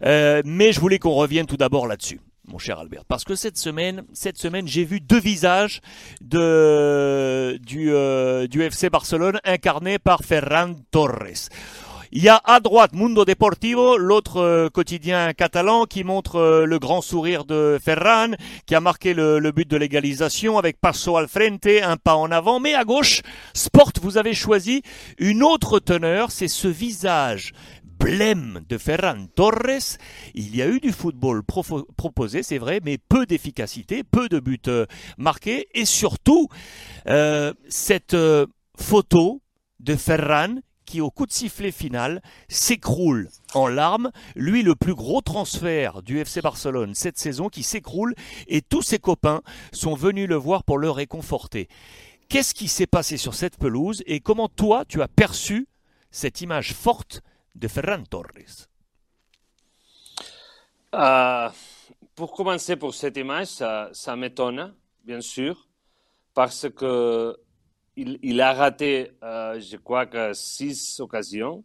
mais je voulais qu'on revienne tout d'abord là-dessus mon cher Albert, parce que cette semaine, cette semaine, j'ai vu deux visages de, du, du FC Barcelone incarnés par Ferran Torres. Il y a à droite Mundo Deportivo, l'autre euh, quotidien catalan qui montre euh, le grand sourire de Ferran, qui a marqué le, but de l'égalisation avec passo al frente, un pas en avant. Mais à gauche, Sport, vous avez choisi une autre teneur, c'est ce visage blême de Ferran Torres. Il y a eu du football proposé, c'est vrai, mais peu d'efficacité, peu de buts euh, marqués, et surtout cette photo de Ferran qui, au coup de sifflet final, s'écroule en larmes. Lui, le plus gros transfert du FC Barcelone cette saison, qui s'écroule, et tous ses copains sont venus le voir pour le réconforter. Qu'est-ce qui s'est passé sur cette pelouse et comment toi, tu as perçu cette image forte de Ferran Torres euh, Pour commencer, pour cette image, ça, m'étonne, bien sûr, parce que il, a raté, euh, je crois que six occasions.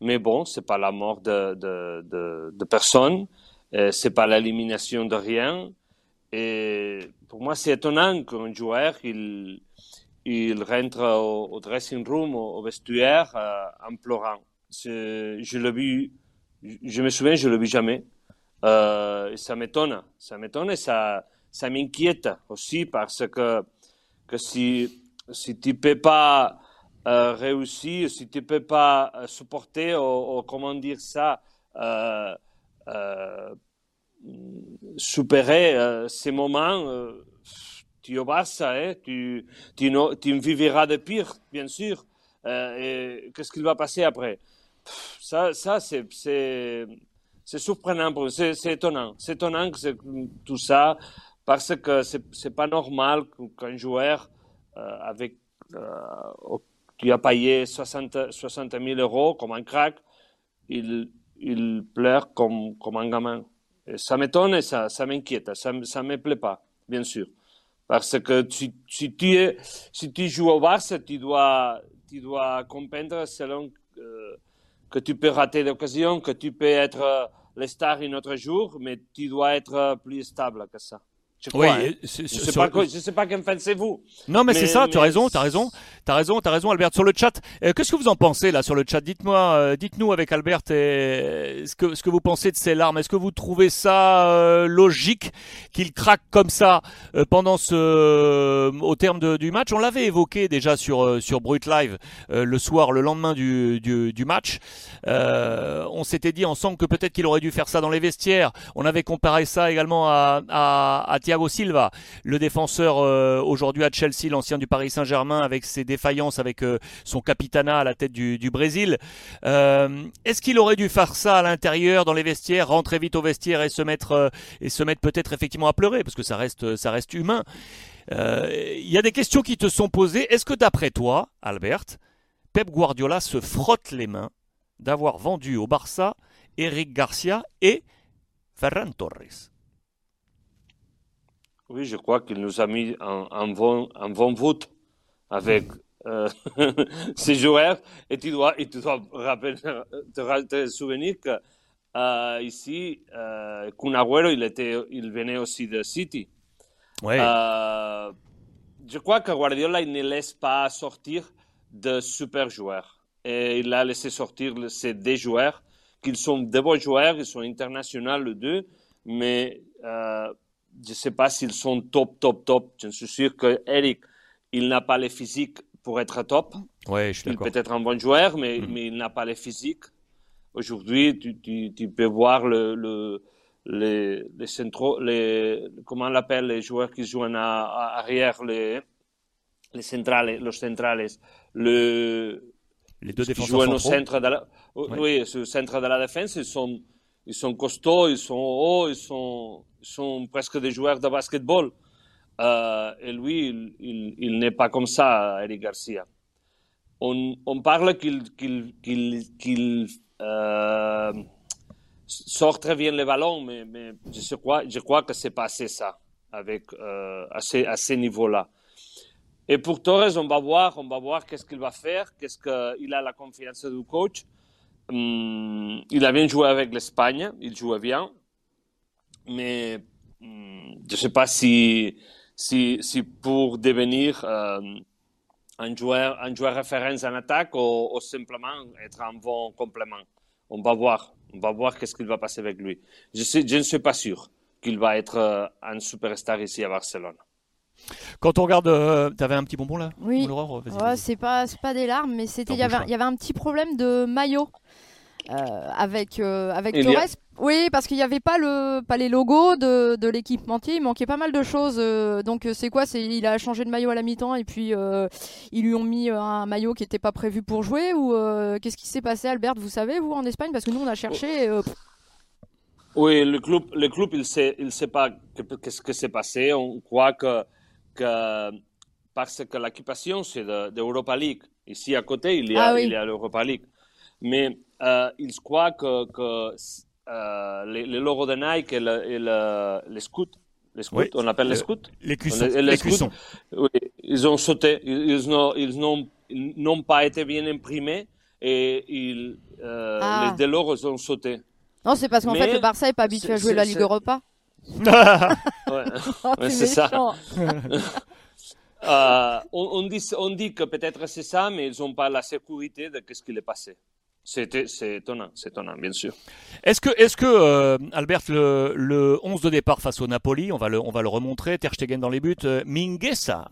Mais bon, c'est pas la mort de, de, de, personne, euh, c'est pas l'élimination de rien. Et pour moi, c'est étonnant qu'un joueur, il, il rentre au, dressing room, au, vestiaire, euh, en pleurant. Je, l'ai vu, je me souviens, je le vu jamais. et ça m'étonne, ça m'étonne et ça, ça m'inquiète aussi parce que, que si si tu peux pas euh, réussir, si tu ne peux pas euh, supporter, ou, comment dire ça, euh, euh superer ces moments, tu vas ça, hein, tu, tu, tu vivras de pire, bien sûr. et qu'est-ce qu'il va passer après? Ça, ça c'est, surprenant, c'est, étonnant. C'est étonnant que tout ça, parce que c'est, pas normal qu'un joueur euh, avec, euh, qui a payé 60, 60 000 euros comme un crack, il, il pleure comme, comme un gamin. Ça m'étonne et ça, ça m'inquiète, ça ne me plaît pas, bien sûr. Parce que si, tu, si tu joues au Barça, tu dois, tu dois comprendre selon que tu peux rater l'occasion, que tu peux être le star un autre jour, mais tu dois être plus stable que ça. Je oui, hein. je, sais pas, je sais pas fan c'est vous. Non, mais, c'est ça, tu as raison, tu as raison, tu as raison, tu as raison, Albert. Sur le chat, euh, qu'est-ce que vous en pensez là sur le chat? Dites-moi, euh, dites-nous avec Albert ce que ce que vous pensez de ces larmes. Est-ce que vous trouvez ça euh, logique qu'il craque comme ça pendant ce au terme du match? On l'avait évoqué déjà sur sur Brut Live le soir, le lendemain du du, du match. on s'était dit ensemble que peut-être qu'il aurait dû faire ça dans les vestiaires. On avait comparé ça également à à, à Thiago Silva, le défenseur euh, aujourd'hui à Chelsea, l'ancien du Paris Saint-Germain, avec ses défaillances, avec euh, son capitana à la tête du, Brésil. Euh, est-ce qu'il aurait dû faire ça à l'intérieur, dans les vestiaires, rentrer vite au vestiaire et se mettre et se mettre peut-être effectivement à pleurer, parce que ça reste ça reste humain. Il y a des questions qui te sont posées. Est-ce que d'après toi, Albert, Pep Guardiola se frotte les mains d'avoir vendu au Barça Eric Garcia et Ferran Torres? Oui, je crois qu'il nous a mis en, en, bon, en vote avec euh, ces joueurs. Et tu dois, et tu dois rappeler, te, te souvenir que euh, ici, euh, Kun il, était, il venait aussi de City. Ouais. Euh, je crois que Guardiola il ne laisse pas sortir de super joueurs. Et il a laissé sortir ces deux joueurs, qui sont de bons joueurs, ils sont internationaux les deux, mais euh, je ne sais pas s'ils sont top, top, top. Je suis sûr que Eric, il n'a pas le physique pour être top. Ouais, je suis il peut être un bon joueur, mais, mm. mais il n'a pas le physique. Aujourd'hui, tu, tu, tu, peux voir le, le, les, les centraux, les, comment on l'appelle, les joueurs qui jouent à, arrière, les, les centrales, les centrales, le, les deux défenseurs jouent au centre de la, oui, au centre de la défense, ils sont, ils sont costauds, ils sont hauts, ils sont, sont presque des joueurs de basketball. Euh, et lui, il, il, il n'est pas comme ça, Eric Garcia. On, on parle qu'il qu qu euh, sort très bien les ballons, mais, mais je, crois, je crois que c'est pas assez ça, avec, euh, à ce, à ce niveau-là. Et pour Torres, on va voir, on va voir qu'est-ce qu'il va faire, qu'est-ce qu'il a la confiance du coach. Hum, il a bien joué avec l'Espagne, il jouait bien, mais hum, je ne sais pas si, si, si pour devenir euh, un, joueur, un joueur référence en attaque ou, simplement être un bon complément. On va voir. On va voir qu'est-ce qu'il va passer avec lui. Je ne suis pas sûr qu'il va être euh, un superstar ici à Barcelone. Quand on regarde, euh, tu avais un petit bonbon là Oui. Ouais, c'est pas, pas des larmes, mais c'était il y, avait, un petit problème de maillot. Euh, avec euh, avec Torres. A... Oui, parce qu'il n'y avait pas le pas les logos de, de l'équipementier, il manquait pas mal de choses. Euh, donc c'est quoi C'est il a changé de maillot à la mi-temps et puis ils lui ont mis un maillot qui n'était pas prévu pour jouer ou qu'est-ce qui s'est passé, Albert Vous savez vous en Espagne? Parce que nous on a cherché. oui, le club le club il sait il sait pas qu'est-ce que s'est passé. On croit que que parce que l'équipation c'est d'Europa League. Ici à côté il y a ah il y a l'Europa League, mais euh, ils croient que, que euh, les, les, logos de Nike et, le, et le, les scouts, les scouts, oui, on appelle les scouts? Les cuissons. Les, les scouts, oui, ils ont sauté. Ils n'ont ils n'ont n'ont pas été bien imprimés et ils, euh, ah. les, logos ont sauté. Non, c'est parce qu'en fait, le Barça n'est pas habitué à jouer la Ligue Europa. ouais, oh, c'est ça. euh, on, on, dit, on dit que peut-être c'est ça, mais ils n'ont pas la sécurité de ce qui est passé. C'est étonnant, c'est étonnant, bien sûr. Est-ce que, est-ce que euh, Albert, le, le, 11 de départ face au Napoli, on va le, on va le remontrer, Ter Stegen dans les buts, euh, Minguesa,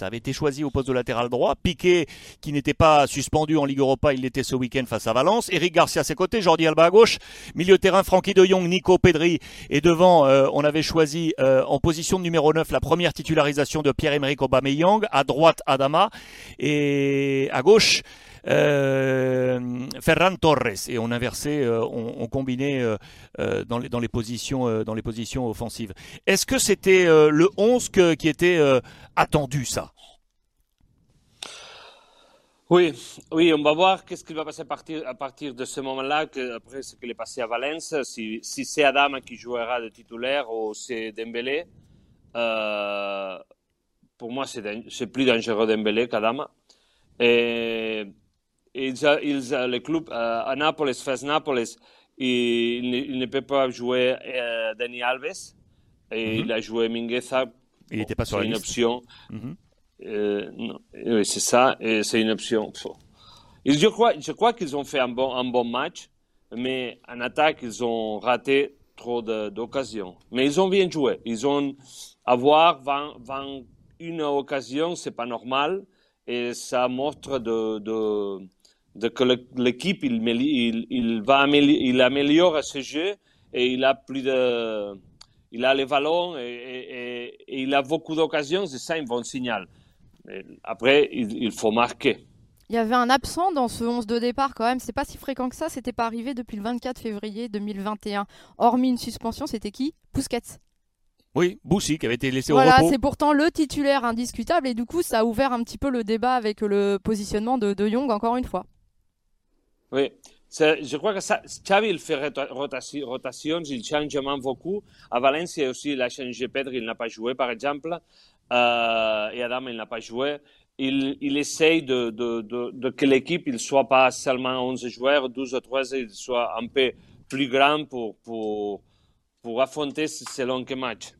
avait été choisi au poste de latéral droit, Piqué, qui n'était pas suspendu en Ligue Europa, il l'était ce week-end face à Valence, Eric Garcia à ses côtés, Jordi Alba à gauche, milieu terrain, Frankie de Jong, Nico Pedri, et devant, euh, on avait choisi euh, en position de numéro 9 la première titularisation de Pierre-Emerick Aubameyang, à droite Adama, et à gauche, Ferran Torres et on inversait, euh, on, on combinait euh, euh, dans, les, dans, les positions, dans les positions offensives. Est-ce que c'était le 11 que, qui était attendu ça? Oui, oui, on va voir qu'est-ce qui va passer à partir, de ce moment-là, après ce qu'il est passé à Valence, si, c'est Adam qui jouera de titulaire ou c'est Dembélé. Euh, pour moi, c'est plus dangereux Dembélé qu'Adama. Et ils, ils, le club euh, à Naples, face Naples, il, il, ne peut pas jouer euh, Dani Alves. Et mm -hmm. il a joué Mingueza. Il n'était pas sur la une liste. option. Mm -hmm. euh, oui, c'est ça. C'est une option. Et je crois, je crois qu'ils ont fait un bon, un bon match, mais en attaque, ils ont raté trop d'occasions. Mais ils ont bien joué. Ils ont avoir 20, 21 occasions, c'est pas normal. Et ça montre de, de de que l'équipe il, il, il, va il améliore ce jeu et il a plus de il a les ballons et, et, et il a beaucoup d'occasions c'est ça un bon signal. Et après il, il, faut marquer. Il y avait un absent dans ce 11 de départ quand même. C'est pas si fréquent que ça. C'était pas arrivé depuis le 24 février 2021 hormis une suspension c'était qui? Busquets. Oui, Boussy qui avait été laissé voilà, au repos. c'est pourtant le titulaire indiscutable et du coup ça a ouvert un petit peu le débat avec le positionnement de De Jong encore une fois. Oui, je crois que ça, Xavi il fait rotation, il change beaucoup. À Valencia aussi, il a changé Pedro, il n'a pas joué par exemple. Euh, et Adam, il n'a pas joué. Il, il essaye de, que l'équipe ne soit pas seulement 11 joueurs, 12 ou 13, il soit un peu plus grand pour, pour, affronter ce long match.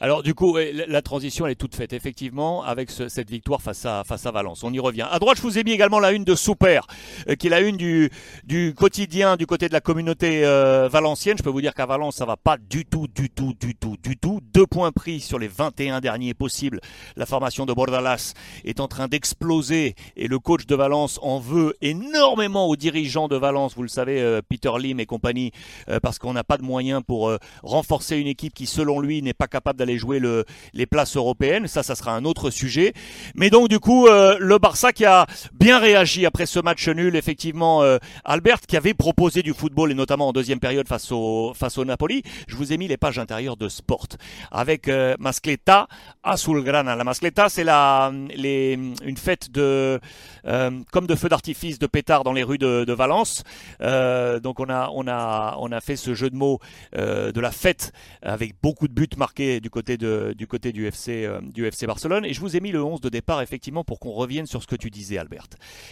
Alors du coup, la transition elle est toute faite effectivement avec ce, cette victoire face à face à Valence. On y revient. À droite, je vous ai mis également la une de Super, euh, qui est la une du du quotidien du côté de la communauté euh, valencienne. Je peux vous dire qu'à Valence, ça va pas du tout, du tout, du tout, du tout. Deux points pris sur les 21 derniers possibles. La formation de Bordalas est en train d'exploser et le coach de Valence en veut énormément aux dirigeants de Valence. Vous le savez, euh, Peter Lim et compagnie, euh, parce qu'on n'a pas de moyens pour euh, renforcer une équipe qui, selon lui, n'est pas capable d'aller jouer le, les places européennes. Ça, ça sera un autre sujet. Mais donc, du coup, euh, le Barça qui a bien réagi après ce match nul, effectivement, euh, Albert qui avait proposé du football et notamment en deuxième période face au, face au Napoli. Je vous ai mis les pages intérieures de Sport avec euh, Mascleta, Azulgrana. La Mascleta, c'est la, une fête de, euh, comme de feux d'artifice, de pétards dans les rues de, de Valence. donc, on a, on a, on a fait ce jeu de mots de la fête avec beaucoup de buts marqués du côté du côté du FC du FC Barcelone. Et je vous ai mis le 11 de départ effectivement pour qu'on revienne sur ce que tu disais, Albert.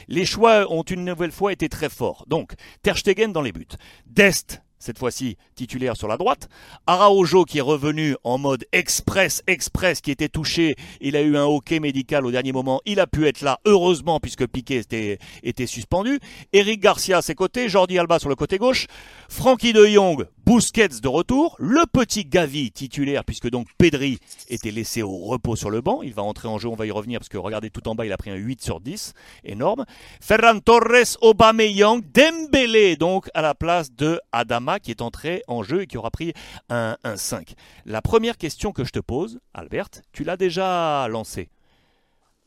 Les choix ont une nouvelle fois été très forts. Donc Ter Stegen dans les buts, Dest cette fois-ci titulaire sur la droite. Araujo qui est revenu en mode express, express, qui était touché. Il a eu un hockey médical au dernier moment. Il a pu être là, heureusement, puisque Piquet était, était suspendu. Eric Garcia à ses côtés, Jordi Alba sur le côté gauche. Frankie de Jong, Busquets de retour. Le petit Gavi titulaire, puisque donc Pedri était laissé au repos sur le banc. Il va entrer en jeu, on va y revenir, parce que regardez tout en bas, il a pris un 8 sur 10. Énorme. Ferran Torres, Aubameyang, Dembélé, donc à la place de Adama qui est entré en jeu et qui aura pris un, 5. La première question que je te pose, Albert, tu l'as déjà lancée.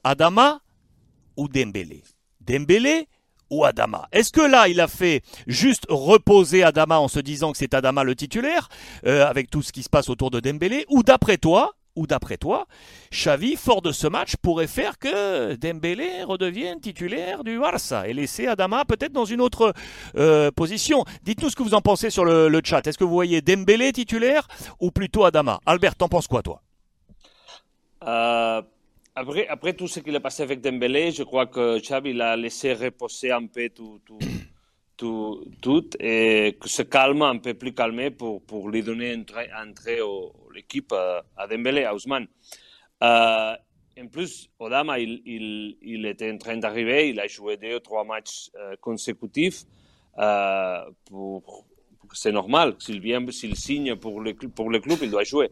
Adama ou Dembélé? Dembélé ou Adama Est-ce que là, il a fait juste reposer Adama en se disant que c'est Adama le titulaire, euh, avec tout ce qui se passe autour de Dembélé Ou d'après toi, ou d'après toi, Xavi, fort de ce match, pourrait faire que Dembélé redevienne titulaire du Barça et laisser Adama peut-être dans une autre euh, position? Dites-nous ce que vous en pensez sur le, chat. Est-ce que vous voyez Dembélé titulaire ou plutôt Adama? Albert, t'en penses quoi toi? Euh, après, après tout ce qu'il a passé avec Dembélé, je crois que Xavi l'a laissé reposer un peu tout, tout, tout, tout, et que se calme un peu plus calmé pour, pour lui donner entrée, entrée au, l'équipe à, à, Dembélé, à Ousmane. Euh, en plus, Odama, il, il, il était en train d'arriver, il a joué deux ou trois matchs euh, consécutifs. Euh, pour, c'est normal, s'il vient, s'il signe pour le, pour le club, il doit jouer.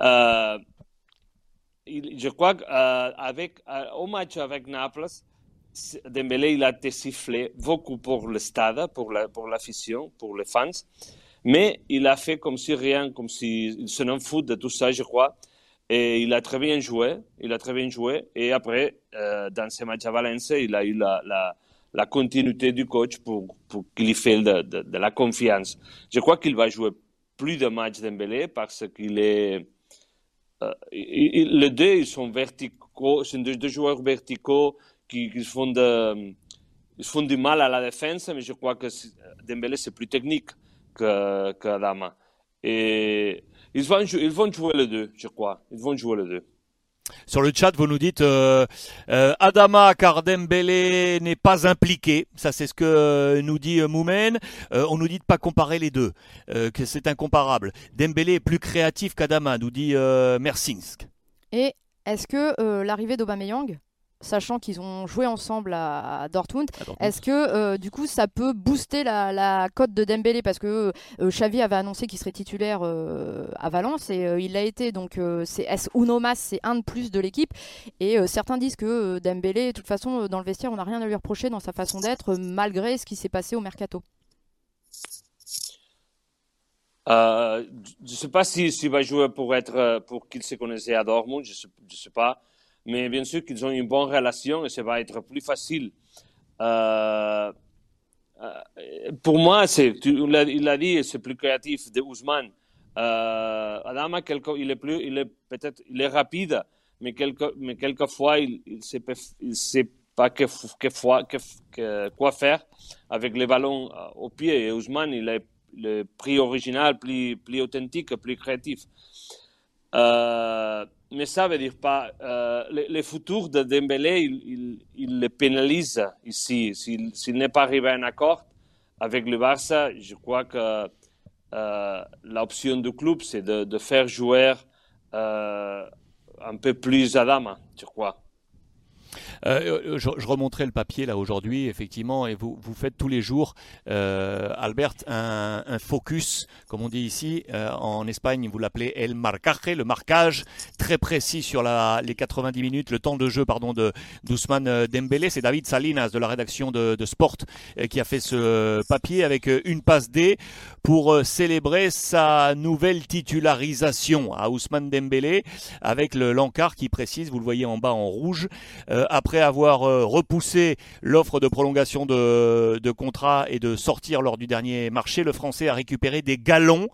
Euh, je crois qu'avec euh, au match avec Naples, Dembélé il a été sifflé beaucoup pour le stade, pour la, pour l'afición, pour les fans. Mais il a fait comme si rien, comme s'il se n'en fout de tout ça, je crois. Et il a très bien joué. Il a très bien joué. Et après, euh, dans ce match à Valence, il a eu la, continuité du coach pour, qu'il fasse de, de, de, la confiance. Je crois qu'il va jouer plus de matchs d'Embélé parce qu'il est. Euh, les deux, ils sont verticaux, sont deux, joueurs verticaux qui, qui font, de, du mal à la défense, mais je crois que Dembélé, c'est plus technique que, que Adama. Et ils vont, ils vont jouer les deux, je crois. Ils vont jouer les deux. Sur le chat, vous nous dites euh, euh, Adama n'est pas impliqué. Ça, c'est ce que euh, nous dit Moumen. on nous dit de pas comparer les deux, que c'est incomparable. Dembélé est plus créatif qu'Adama, nous dit Mersinsk. Et est-ce que l'arrivée d'Aubameyang sachant qu'ils ont joué ensemble à, Dortmund. Est-ce que euh, du coup ça peut booster la, cote de Dembélé? Parce que euh, Xavi avait annoncé qu'il serait titulaire euh, à Valence et il l'a été. Donc c'est S Unomas c'est un de plus de l'équipe? Et certains disent que Dembélé de toute façon dans le vestiaire on n'a rien à lui reprocher dans sa façon d'être malgré ce qui s'est passé au mercato. je ne sais pas s'il si, va jouer pour être pour qu'il se connaissait à Dortmund, je ne sais pas mais bien sûr qu'ils ont une bonne relation et ça va être plus facile. Euh, euh, pour moi, il a dit, c'est plus créatif de Ousmane. Euh, Adama, il est peut-être, il est rapide, mais quelque, mais quelquefois, il, il sait, pas quoi faire avec les ballons au pied. Et Ousmane, il est le prix original, plus, plus authentique, plus créatif. Euh, mais ça veut dire pas euh, le, futur de Dembélé, il, le pénalise ici. S'il n'est pas arrivé à un accord avec le Barça, je crois que euh, l'option du club, c'est de, de, faire jouer euh, un peu plus Adama, je crois. Euh, je, je, remonterai le papier là aujourd'hui, effectivement, et vous, vous faites tous les jours, euh, Albert, un, focus, comme on dit ici, euh, en Espagne, vous l'appelez el marcaje, le marquage très précis sur les 90 minutes, le temps de jeu pardon de d'Ousmane Dembélé. C'est David Salinas de la rédaction de, Sport qui a fait ce papier avec une passe D pour célébrer sa nouvelle titularisation à Ousmane Dembélé avec le Lancard qui précise, vous le voyez en bas en rouge, après après avoir euh, repoussé l'offre de prolongation de, contrat et de sortir lors du dernier marché, le Français a récupéré des galons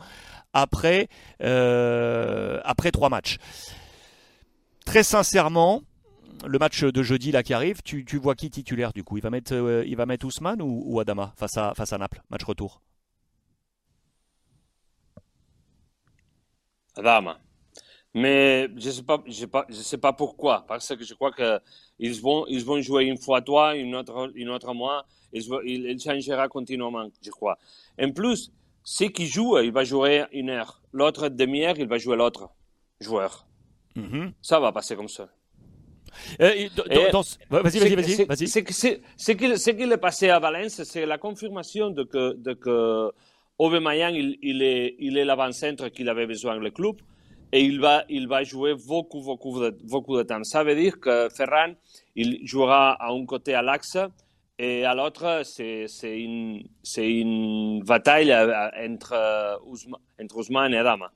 après, euh, après trois matchs. Très sincèrement, le match de jeudi là qui arrive, tu, vois qui titulaire du coup? Il va mettre, euh, il va mettre Ousmane ou, Adama face à, face à Naples, match retour Adama. Mais je ne sais, pas, je pas, je sais pas pourquoi. Parce que je crois qu'ils vont, ils vont jouer une fois toi, une autre, une autre moi. Il, changera continuellement, je crois. En plus, ceux qui jouent, il va jouer une heure. L'autre demi-heure, il va jouer l'autre joueur. Mm-hmm. Ça va passer comme ça. Euh, vas-y, vas-y, vas-y. Vas ce qu'il est passé à Valence, c'est la confirmation de que, de que Aubameyang, il, il est, il est l'avant-centre qu'il avait besoin le club et il va, il va jouer beaucoup, beaucoup de, beaucoup de temps. Ça veut dire que Ferran, il jouera à un côté à l'axe et à l'autre, c'est une, une bataille entre, entre Ousmane et Adama.